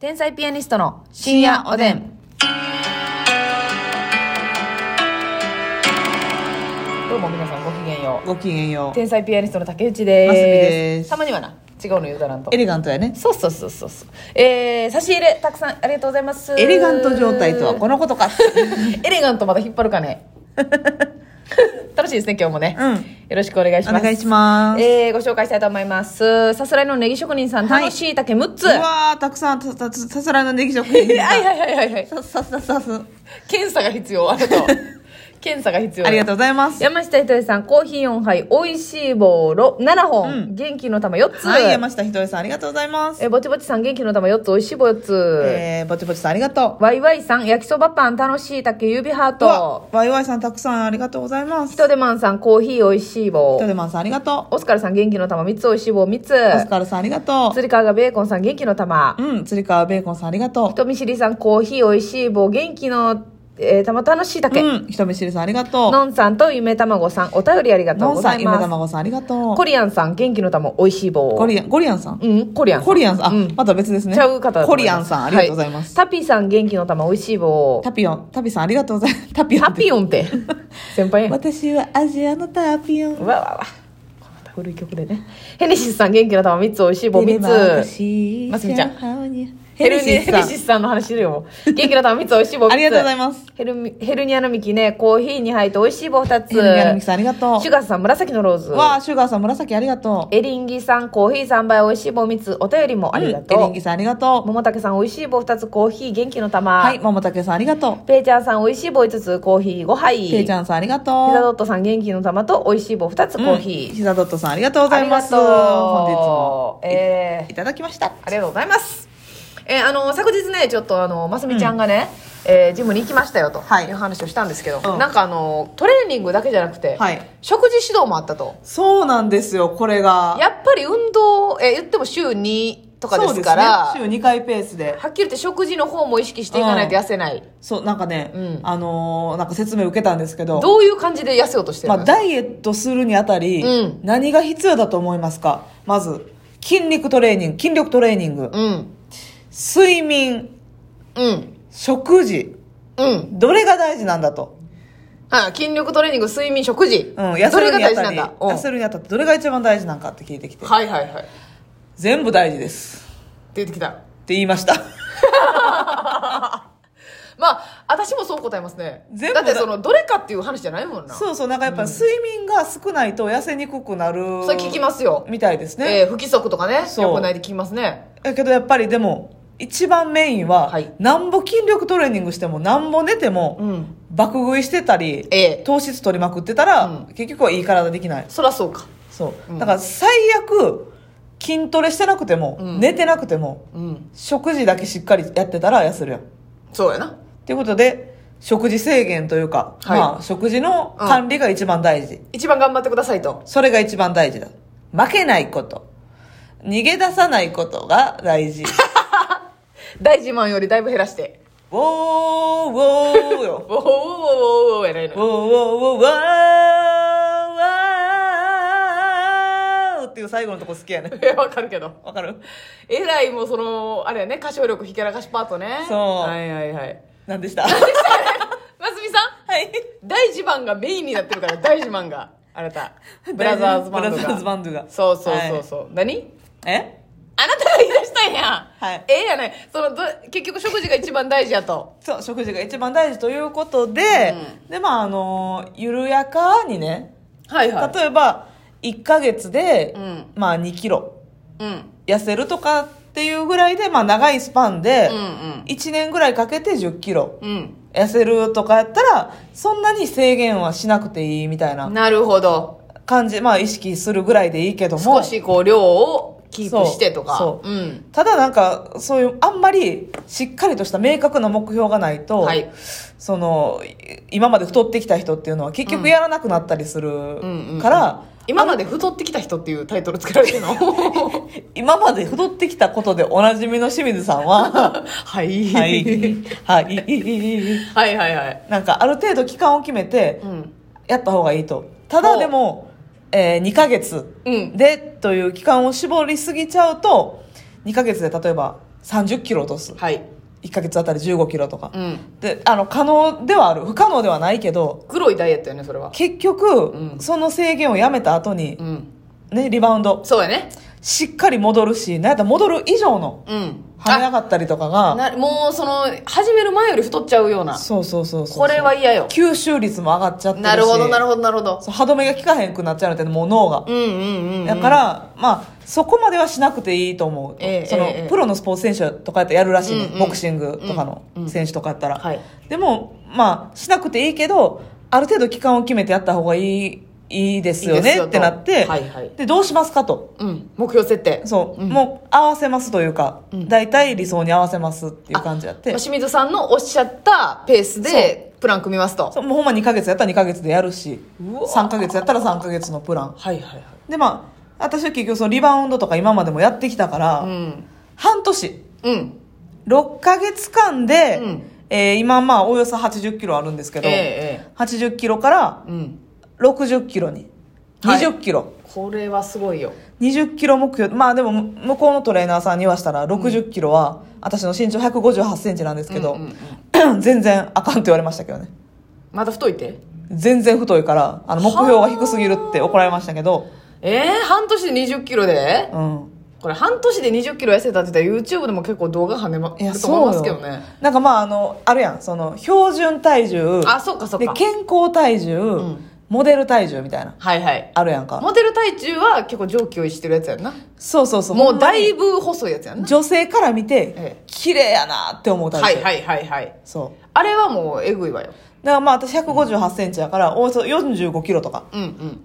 天才ピアニストの深夜おでん。どうも皆さんごきげんよう。ごきげんよう。天才ピアニストの竹内です。ますみですたまにはな、違うの言うたらんとエ。レガントやね。そうそうそうそうそう。えー、差し入れたくさんありがとうございます。エレガント状態とはこのことか。エレガントまだ引っ張るかね。楽しいですね、今日もね。うんよろしくお願いします。お願いしますえー、ご紹介したいと思います。さすらいのネギ職人さん、はい楽しい竹6つ。うわー、たくさん、た、た、さすらいのネギ職人が。はいはいはいはいはい。さ、さ、さ、さす。検査が必要、あなたは。検査が必要。ありがとうございます。山下ひとりさん、コーヒー4杯、美味しい棒ろ7本、うん元気の玉4つ。はい、山下ひとりさん、ありがとうございます。え、ぼちぼちさん、元気の玉4つ、美味しい棒4つ。えー、ぼちぼちさん、ありがとワイワイさん、焼きそばパン、楽しい竹、指ハーう。うわト。、ワイワイさん、たくさんありがとうございます。ひとでまんさん、コーヒー美味しい棒ひと。でまんさん、ありがとオスカルさん、元気の玉3つ、美味しい棒3つ。う。オスカルさん、ありがとつりかわがベーコンさん、元気の玉。う。うん、つりかわベーコンさん、ありがと人見知りさん、コーヒー美味しい棒、元気の、えー、玉楽しいう。竹。うん、ひとみしりさん、ありがとう。のんさんとゆめたまごさん、お便りありがとうのんさん、ゆめございます。たまごさん、ありがとう。コリアンさん、元気の玉、美味しい棒。ゴリアン、ゴリアンさん？うん、コリアン。コリアンさん、あ、うんまた別ですね。ちゃう方コリアンさん、ありがとうございます。はタピさん、元気の玉、美味しい棒。タピオン、タピさん、ありがとうございます。タピオン。タピオンって。先輩私はアジアのタピオン。わわわ。古い曲でね。ヘネシスさん、元気の玉、3つ、美味しい棒、3つ。ますみちゃんヘルニヘネシスさんの話してるよ。元気の玉、3つ、美味しい棒、3つ。ありがとうございます。ヘルミヘルニアのミキね、コーヒー2杯と美味しい棒2つ。ヘルニアのミキさん、ありがとう。シュガーさん、紫のローズ。わあ、シュガーさん、紫ありがとう。エリンギさん、コーヒー3杯、美味しい棒3つ。お便りもありがとう。うんエリンギさん、ありがとう。桃竹さん、美味しい棒2つ、コーヒー、元気の玉。はい、桃竹さん、ありがとう。ペイちゃんさん、美味しい棒5つ、コーヒー5杯。ペイちゃんさん、ありがとう。ピザドットさん、元気の玉と、美味しい棒2つ、コーヒー。うんヒザドットさん、ありがとうございます。本日も。えーいただきました。ありがとうございます。えーあの、昨日ね、ちょっとあの、ますみちゃんがね、えージムに行きましたよと、はいいう話をしたんですけど、うんなんかあの、トレーニングだけじゃなくて、はい食事指導もあったと。そうなんですよ、これが。やっぱり運動、えー言っても週2とかですから、ね、週2回ペースで。はっきり言って食事の方も意識していかないと痩せない。そう、なんかね、うんあのーなんか説明受けたんですけど、どういう感じで痩せようとしてるまあ、の、ダイエットするにあたり、うん何が必要だと思いますか？まず、筋肉トレーニング、筋力トレーニング、うん。睡眠、うん。食事、うん。どれが大事なんだと？あ筋力トレーニング、睡眠、食事。うん、痩せるにあたり、痩せるにあたってどれが一番大事なんかって聞いてきて、はいはいはい。全部大事です。言ってきた。って言いました。まあ、私もそう答えますね。全部だだってその、どれかっていう話じゃないもんな。そうそう、なんかやっぱ睡眠が少ないと痩せにくくなる。それ聞きますよ。みたいですね。えー不規則とかね、そう良くないって聞きますね。だけどやっぱりでも、一番メインは、はいなんぼ筋力トレーニングしても、なんぼ寝ても、うん。爆食いしてたり、ええ糖質取りまくってたら、うん結局はいい体できない。そらそうか。そう。うんだから最悪、筋トレしてなくても、うん寝てなくても、うん。食事だけしっかりやってたら痩せるやん。そうやな。ということで、食事制限というか、はいまあ、食事の管理が一番大事。一番頑張ってくださいと。それが一番大事だ。負けないこと。逃げ出さないことが大事。大自慢よりだいぶ減らして。ウォーウォーよ。おーおーおーおーやないウォーの。ウォーウォーワーワーっていう最後のとこ好きやね。えわかるけど。わかる？えらいもうその、あれやね、歌唱力ひけらかしパートね。そうはいはいはい。何でした？ますみさん？はい。大自慢がメインになってるから、大自慢が。あなた。ブラザーズバンドが。ブラザーズバンドがそうそうそうそう。何？え？あなたが言い出したんや。はいええやない。そのど、結局食事が一番大事やと。そう、食事が一番大事ということで、で、まあ、あの、緩やかにね、はいは例えば、1ヶ月で、うんまあ、2キロうん。痩せるとかっていうぐらいで、まあ、長いスパンでうんうん、1年ぐらいかけて10キロうん。痩せるとかやったら、そんなに制限はしなくていいみたいななるほど。感じ、まあ、意識するぐらいでいいけども少、しこう量をキープしてとか。そうそううん。ただなんか、そういう、あんまりしっかりとした明確な目標がないと、はいその、い今まで太ってきた人っていうのは結局やらなくなったりするうんから、今まで太ってきた人っていうタイトルつけられてるの？今まで太ってきたことでおなじみの清水さんは、はい。はい、はい、はいはいはい。なんかある程度期間を決めてうん。やった方がいいと。ただでも、えー2ヶ月うん。でという期間を絞りすぎちゃうと、2ヶ月で例えば3 0キロ落とすはい1ヶ月あたり1 5キロとか、うん。であの可能ではある。不可能ではないけど黒いダイエットよねそれは。結局、うん。その制限をやめた後にう、ん。ね、リバウンド。そうやね。しっかり戻るしなんやったら戻る以上のうん。跳ね上がったりとかがなもうその始める前より太っちゃうような。そうそうそうそうこれは嫌よ。吸収率も上がっちゃってるし。なるほどなるほどなるほど。歯止めが効かへんくなっちゃうのってもう脳が。うんうんうんうん。だから、まあそこまではしなくていいと思う、ええその、ええ。プロのスポーツ選手とかやったらやるらしいね、うんうん。ボクシングとかのうん。うん選手とかやったら、はい。でもまあしなくていいけどある程度期間を決めてやった方がいいいいですよねってなって、はいはい。でどうしますかと。うん。目標設定。そう、ん。もう合わせますというか、うん。大体理想に合わせますっていう感じやって。まあ清水さんのおっしゃったペースでプラン組みますと。そうもうほんま2ヶ月やったら2ヶ月でやるしうわ3ヶ月やったら3ヶ月のプラン。はいはいはい。でまあ私は結局そのリバウンドとか今までもやってきたから、うん。半年。うん。6ヶ月間で、うん。えー今まあおよそ80キロあるんですけど、えええ80キロからえうん。60キロに。はい。20キロ、これはすごいよ。20キロ目標。まあでも向こうのトレーナーさんに言わしたら60キロは、私の身長1 5 8センチなんですけど、うんうんうん 全然あかんって言われましたけどね。また太いて？全然太いからあの目標が低すぎるって怒られましたけど、ええ半年で2 0キロで？うん、これ半年で2 0キロ痩せたって言ったら YouTube でも結構動画跳ねまいやると思いますけどね。なんかまああのあるやんその標準体重。あそっかそっか。で健康体重、ん。モデル体重みたいな。はいはい。あるやんか。モデル体重は結構上気をしてるやつやんな。そうそうそう。もうだいぶ細いやつやんな。女性から見てええ。綺麗やなって思う体重、はいはいはいはい。そう。あれはもうえぐいわよだからまあ私1 5 8センチやからおよそ4 5キロとか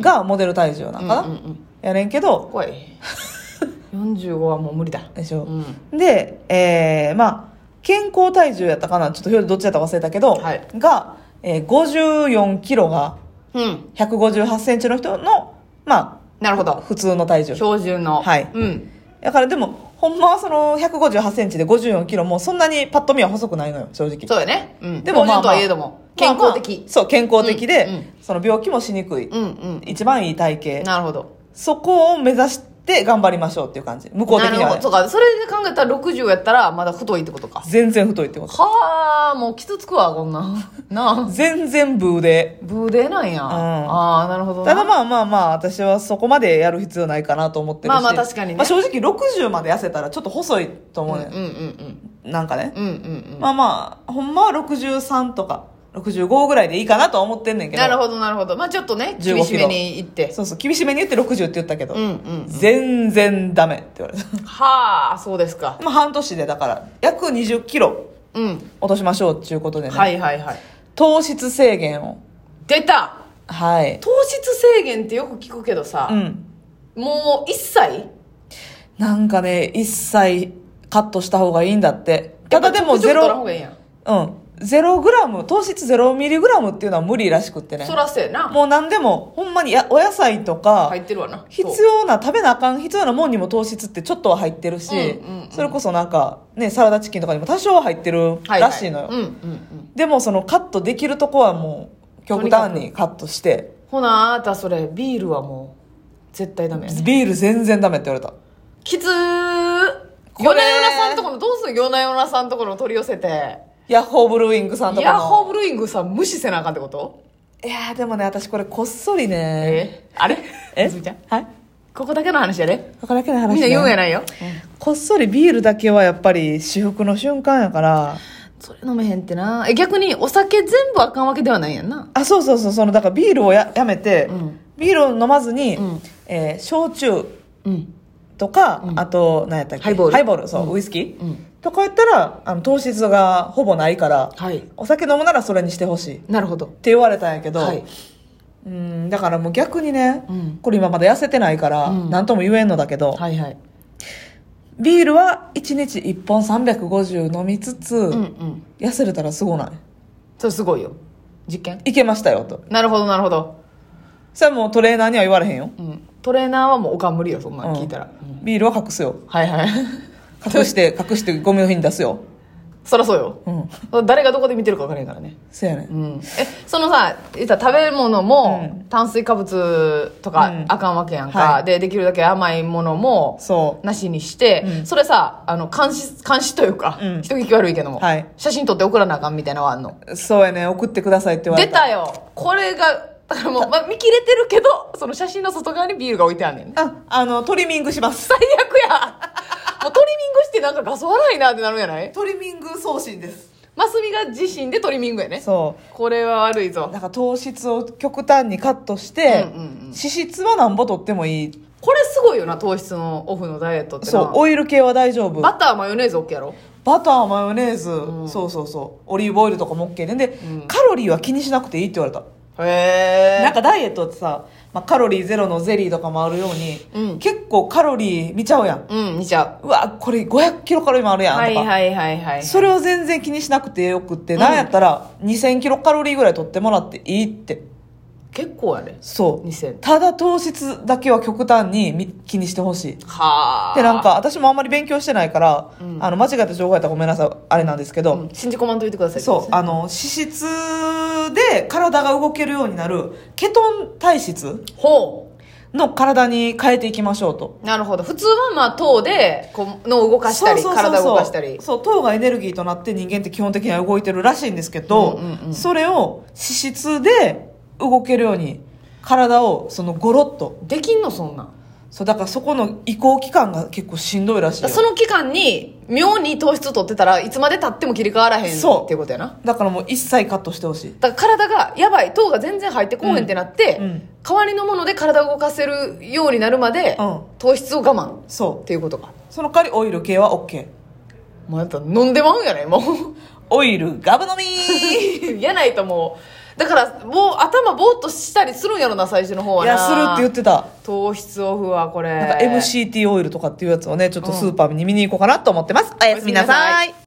がモデル体重なんかな、うんうんうん。やねんけど。怖い。45はもう無理だ。でしょ、うん。で、えー、まあ健康体重やったかな？ちょっと表どっちやったか忘れたけど、はい。が、えー、54キロがうん。1 5 8センチの人のまあなるほど。普通の体重。標準の。はい。うん。だからでもほんまはその1 5 8センチで54キロもそんなにパッと見は細くないのよ正直。そうやね。うん。でもまあ、まとはいえども健康的まあまあそう健康的で、うんうん。その病気もしにくい、うんうん。一番いい体型。なるほど。そこを目指して頑張りましょうっていう感じ。向こう的には、ね。なるほど。そう、か。それで考えたら60やったらまだ太いってことか。全然太いってこと。はあもうきつつくわこんな。ん なあ。全然ブーでブーデなんや、ああなるほどな。ただまあまあまあ私はそこまでやる必要ないかなと思ってるし。まあまあ確かにね。まあ、正直60まで痩せたらちょっと細いと思うね、うんうんうんなんかね、うんうんうん。まあまあほんまは63とか65ぐらいでいいかなとは思ってんねんけど。なるほどなるほど。まあちょっとね15厳しめにいって。そうそう厳しめに言って60って言ったけど、うんうん全然ダメって言われた。はあそうですか。まあ半年でだから約20キロうん。落としましょうっていうことでね、はいはいはい。糖質制限を。出た。はい。糖質制限ってよく聞くけどさう、ん。もう一切？なんかね一切カットした方がいいんだって。ただでもゼロがいいうんゼログラム糖質ゼロミリグラムっていうのは無理らしくってね。そらせやな。もう何でもほんまにやお野菜とか、入ってるわな。必要な食べなあかん必要なもんにも糖質ってちょっとは入ってるし、うんうんうん。それこそなんかねサラダチキンとかにも多少は入ってるはいらしいのよ、はいうんうんうん。でもそのカットできるとこはもう極端にカットして。ほなあなたそれビールはもう絶対ダメやね。ビール全然ダメって言われた。きつー。これ。夜な夜なさんとこのどうすん夜な夜なさんところ取り寄せてヤッホーブルーイングさんとかの。ヤッホーブルーイングさん無視せなあかんってこと？いやーでもね私これこっそりね。え？あれ？え？えずみちゃん？はい。ここだけの話やで。ここだけの話、ね、みんな言うんやないよ、こっそりビールだけはやっぱり至福の瞬間やから。それ飲めへんってな。え逆にお酒全部あかんわけではないんやんな。あそうそうそうそのだからビールをややめて、うん。ビールを飲まずに、うん。えー焼酎うん。とか、うん。あと何やったっけ？ハイボール。ハイボールそう、ウイスキー、うんとか言ったらあの糖質がほぼないからはい。お酒飲むならそれにしてほしい。ってなるほど。言われたんやけど、はい。うんだからもう逆にね、うん。これ今まだ痩せてないからうん。何とも言えんのだけど、はいはい。ビールは1日1本350飲みつつ、うんうん。痩せれたらすごない？それすごいよ。実験？いけましたよと。なるほどなるほど、それはもうトレーナーには言われへんよ、うん、トレーナーはもうおかん無理よそんなん聞いたら、ビールは隠すよ。はいはい隠して隠してゴミの日に出すよ。そらそうよ。うん。誰がどこで見てるか分からへんからね。そやねん。うん。え、そのさ、言ったら食べ物もうん。炭水化物とかうん。あかんわけやんか。はい。で、できるだけ甘いものもそなしにして、うん。それさ、あの、監視、監視というか、うん。人聞き悪いけども、はい。写真撮って送らなあかんみたいなのはあんの？うそうやねん。送ってくださいって言われ出たたよ。これが、だからもう、まあ、見切れてるけど、その写真の外側にビールが置いてあんねん。ね。ああのトリミングします。最悪やもうトリミングしてなんか画素悪いなってなるんやない？トリミング送信です。マスミが自身でトリミングやね。そう。これは悪いぞ。だから糖質を極端にカットして、うんうんうん。脂質はなんぼとってもいい。これすごいよな、糖質のオフのダイエットってな。そうオイル系は大丈夫。バター、マヨネーズ OK やろ？バターマヨネーズ、ん。そうそうそう。オリーブオイルとかも OK で。で、うん。カロリーは気にしなくていいって言われたへえ。なんかダイエットってさ、まあ、カロリーゼロのゼリーとかもあるように、うん結構カロリー見ちゃうやんうん、見ちゃうわこれ500キロカロリーもあるう。やんとか、はいはいはいはい。それを全然気にしなくてよくって、んなんやったら2000キロカロリーぐらい取ってもらっていいって結構やね。そう2000。ただ糖質だけは極端にみ気にしてほしいはあ。でなんか私もあんまり勉強してないから、うんあの間違った情報やったらごめんなさいあれなんですけど、うん、信じ込まんといてください。そうあの脂質で体が動けるようになるケトン体質ほの体に変えていきましょうとう。なるほど。普通はまあ糖で、こう、動かしたり、体を動かしたり。そう糖がエネルギーとなって人間って基本的には動いてるらしいんですけど、うんうんうんそれを脂質で動けるように体をそのゴロッとできんの、そんなん。そうだからそこの移行期間が結構しんどいらしいよその期間に、妙に糖質取ってたらいつまで経っても切り替わらへんそうっていうことやな。だからもう一切カットしてほしいだから体が、やばい、糖が全然入ってこうへんってなって、うんうん代わりのもので体を動かせるようになるまで、うん糖質を我慢っそていうことか。うその代わりオイル系は OK もうやったら飲んでまうんやね、もう。オイルガブ飲みや ないともう。だから、もう頭ぼーっとしたりするんやろな、最初の方はいな。やするって言ってた糖質オフはこれ。なんか MCT オイルとかっていうやつをねちょっとスーパーに見に行こうかなと思ってます、おやすみなさい